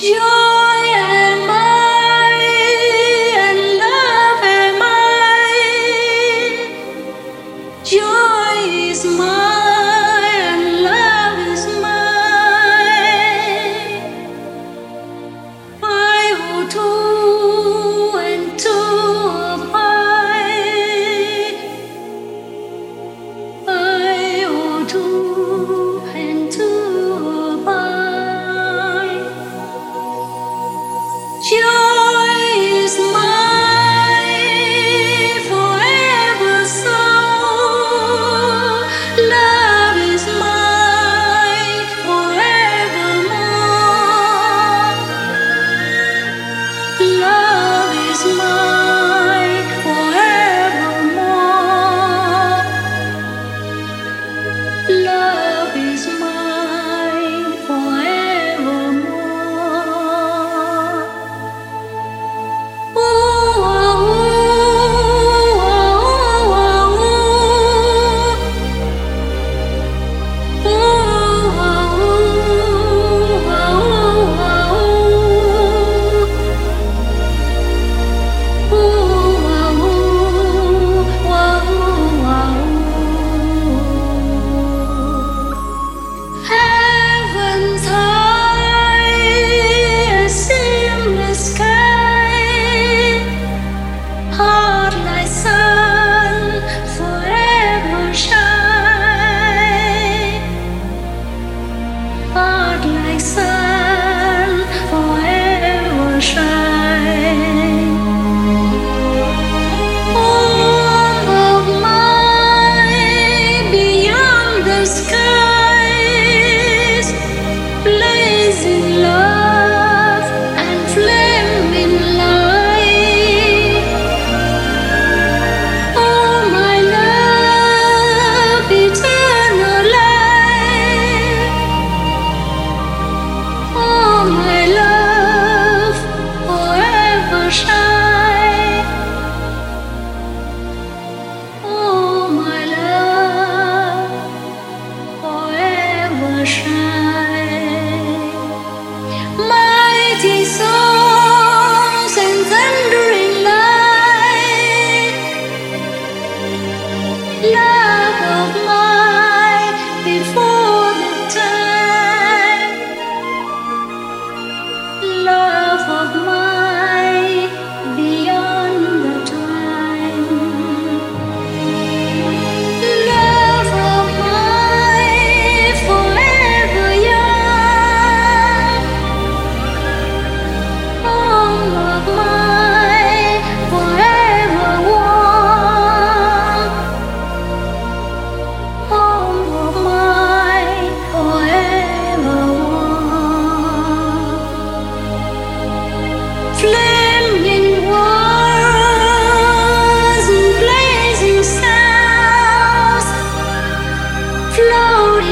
有 heart like sun forever shine.